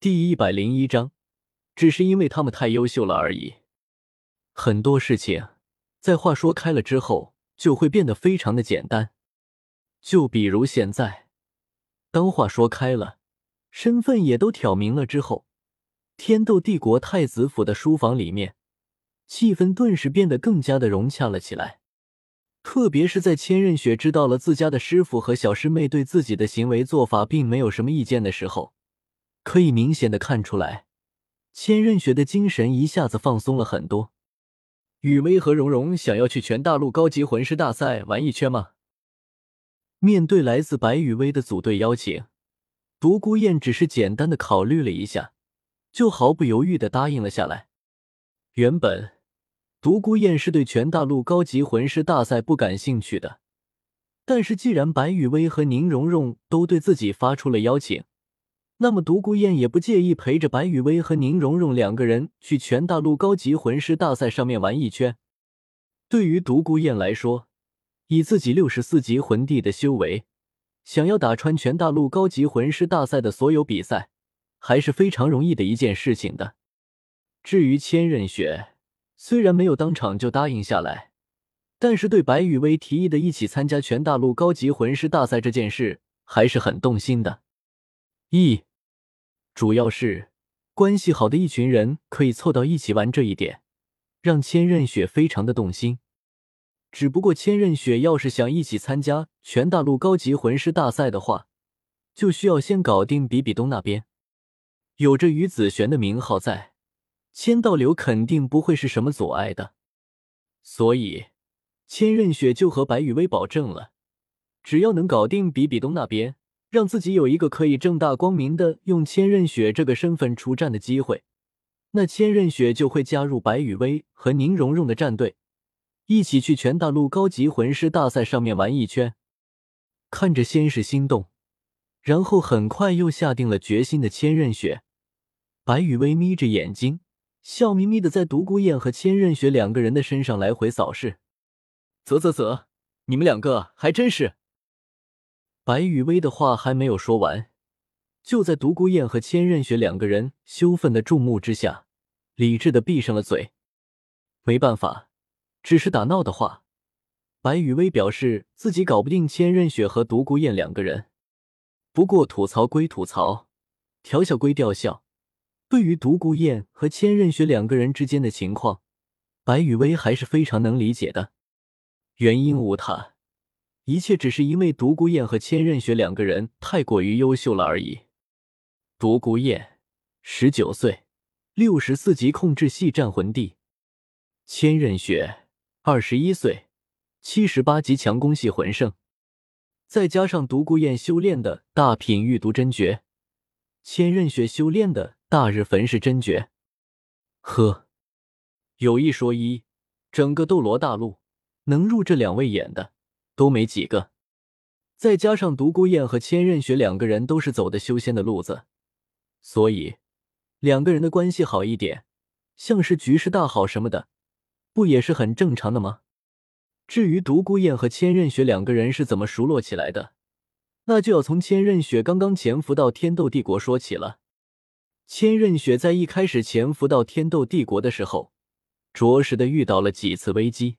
第一百零一章，只是因为他们太优秀了而已。很多事情在话说开了之后，就会变得非常的简单。就比如现在，当话说开了，身份也都挑明了之后，天斗帝国太子府的书房里面，气氛顿时变得更加的融洽了起来。特别是在千仞雪知道了自家的师傅和小师妹对自己的行为做法并没有什么意见的时候。可以明显的看出来，千仞雪的精神一下子放松了很多。雨薇和蓉蓉想要去全大陆高级魂师大赛玩一圈吗？面对来自白雨薇的组队邀请，独孤雁只是简单的考虑了一下，就毫不犹豫的答应了下来。原本，独孤雁是对全大陆高级魂师大赛不感兴趣的，但是既然白雨薇和宁荣荣都对自己发出了邀请。那么，独孤雁也不介意陪着白雨薇和宁荣荣两个人去全大陆高级魂师大赛上面玩一圈。对于独孤雁来说，以自己六十四级魂帝的修为，想要打穿全大陆高级魂师大赛的所有比赛，还是非常容易的一件事情的。至于千仞雪，虽然没有当场就答应下来，但是对白雨薇提议的一起参加全大陆高级魂师大赛这件事，还是很动心的。一。主要是关系好的一群人可以凑到一起玩这一点，让千仞雪非常的动心。只不过千仞雪要是想一起参加全大陆高级魂师大赛的话，就需要先搞定比比东那边。有着于子璇的名号在，千道流肯定不会是什么阻碍的。所以千仞雪就和白羽薇保证了，只要能搞定比比东那边。让自己有一个可以正大光明的用千仞雪这个身份出战的机会，那千仞雪就会加入白雨薇和宁荣荣的战队，一起去全大陆高级魂师大赛上面玩一圈。看着先是心动，然后很快又下定了决心的千仞雪，白雨薇眯着眼睛，笑眯眯的在独孤雁和千仞雪两个人的身上来回扫视。啧啧啧，你们两个还真是。白雨薇的话还没有说完，就在独孤雁和千仞雪两个人羞愤的注目之下，理智的闭上了嘴。没办法，只是打闹的话，白雨薇表示自己搞不定千仞雪和独孤雁两个人。不过吐槽归吐槽，调笑归调笑，对于独孤雁和千仞雪两个人之间的情况，白雨薇还是非常能理解的。原因无他。一切只是因为独孤雁和千仞雪两个人太过于优秀了而已。独孤雁，十九岁，六十四级控制系战魂帝；千仞雪，二十一岁，七十八级强攻系魂圣。再加上独孤雁修炼的大品御毒真诀，千仞雪修炼的大日焚世真诀。呵，有一说一，整个斗罗大陆能入这两位眼的。都没几个，再加上独孤雁和千仞雪两个人都是走的修仙的路子，所以两个人的关系好一点，像是局势大好什么的，不也是很正常的吗？至于独孤雁和千仞雪两个人是怎么熟络起来的，那就要从千仞雪刚刚潜伏到天斗帝国说起了。千仞雪在一开始潜伏到天斗帝国的时候，着实的遇到了几次危机。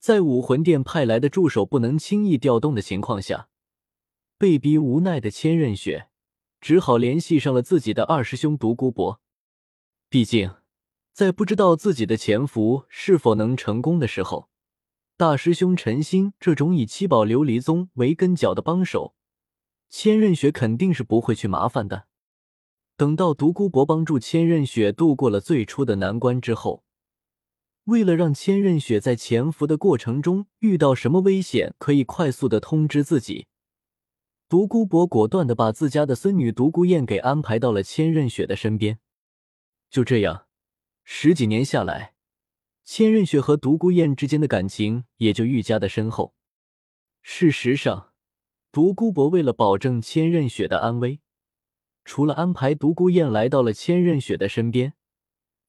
在武魂殿派来的助手不能轻易调动的情况下，被逼无奈的千仞雪只好联系上了自己的二师兄独孤博。毕竟，在不知道自己的潜伏是否能成功的时候，大师兄陈星这种以七宝琉璃宗为根脚的帮手，千仞雪肯定是不会去麻烦的。等到独孤博帮助千仞雪度过了最初的难关之后。为了让千仞雪在潜伏的过程中遇到什么危险，可以快速的通知自己，独孤博果断的把自家的孙女独孤雁给安排到了千仞雪的身边。就这样，十几年下来，千仞雪和独孤雁之间的感情也就愈加的深厚。事实上，独孤博为了保证千仞雪的安危，除了安排独孤雁来到了千仞雪的身边。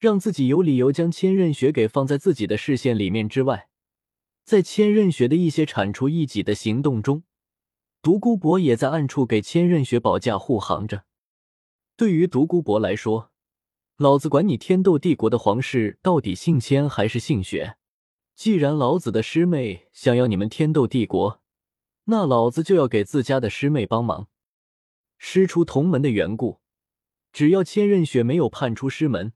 让自己有理由将千仞雪给放在自己的视线里面之外，在千仞雪的一些铲除异己的行动中，独孤博也在暗处给千仞雪保驾护航着。对于独孤博来说，老子管你天斗帝国的皇室到底姓千还是姓雪。既然老子的师妹想要你们天斗帝国，那老子就要给自家的师妹帮忙。师出同门的缘故，只要千仞雪没有叛出师门，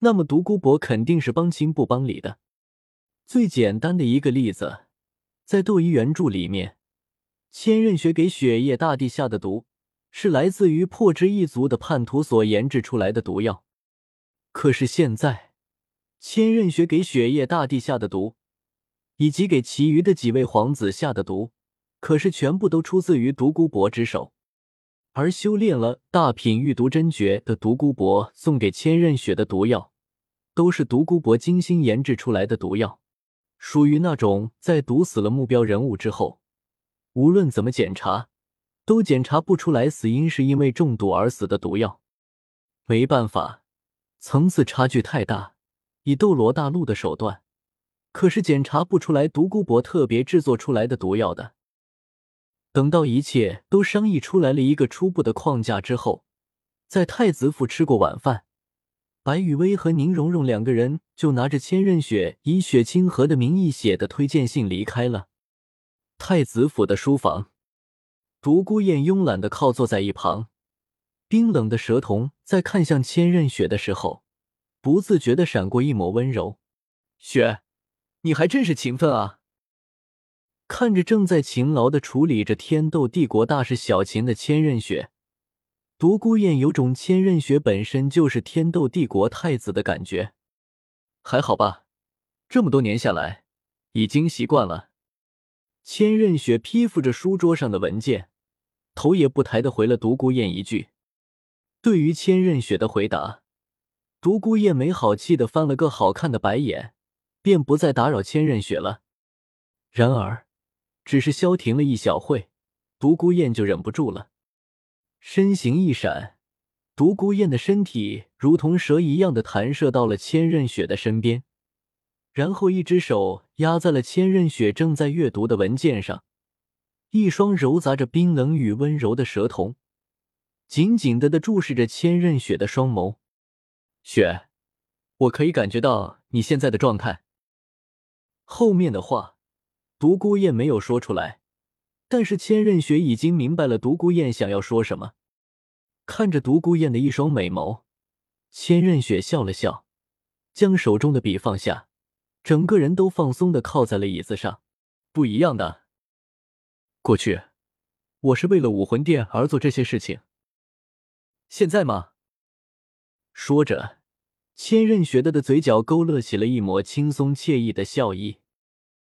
那么独孤博肯定是帮亲不帮理的。最简单的一个例子，在斗鱼原著里面，千仞雪给雪夜大帝下的毒，是来自于破之一族的叛徒所研制出来的毒药。可是现在，千仞雪给雪夜大帝下的毒，以及给其余的几位皇子下的毒，可是全部都出自于独孤博之手。而修炼了大品御毒真诀的独孤博送给千仞雪的毒药，都是独孤博精心研制出来的毒药，属于那种在毒死了目标人物之后，无论怎么检查，都检查不出来死因是因为中毒而死的毒药。没办法，层次差距太大，以斗罗大陆的手段，可是检查不出来独孤博特别制作出来的毒药的。等到一切都商议出来了一个初步的框架之后，在太子府吃过晚饭，白雨薇和宁荣荣两个人就拿着千仞雪以雪清河的名义写的推荐信离开了太子府的书房。独孤雁慵懒的靠坐在一旁，冰冷的蛇瞳在看向千仞雪的时候，不自觉的闪过一抹温柔。雪，你还真是勤奋啊！看着正在勤劳的处理着天斗帝国大事小情的千仞雪，独孤雁有种千仞雪本身就是天斗帝国太子的感觉。还好吧，这么多年下来，已经习惯了。千仞雪披覆着书桌上的文件，头也不抬的回了独孤雁一句。对于千仞雪的回答，独孤雁没好气的翻了个好看的白眼，便不再打扰千仞雪了。然而。只是消停了一小会，独孤雁就忍不住了，身形一闪，独孤雁的身体如同蛇一样的弹射到了千仞雪的身边，然后一只手压在了千仞雪正在阅读的文件上，一双揉杂着冰冷与温柔的舌头紧紧的的注视着千仞雪的双眸。雪，我可以感觉到你现在的状态。后面的话。独孤雁没有说出来，但是千仞雪已经明白了独孤雁想要说什么。看着独孤雁的一双美眸，千仞雪笑了笑，将手中的笔放下，整个人都放松的靠在了椅子上。不一样的，过去我是为了武魂殿而做这些事情，现在吗？说着，千仞雪的的嘴角勾勒起了一抹轻松惬意的笑意。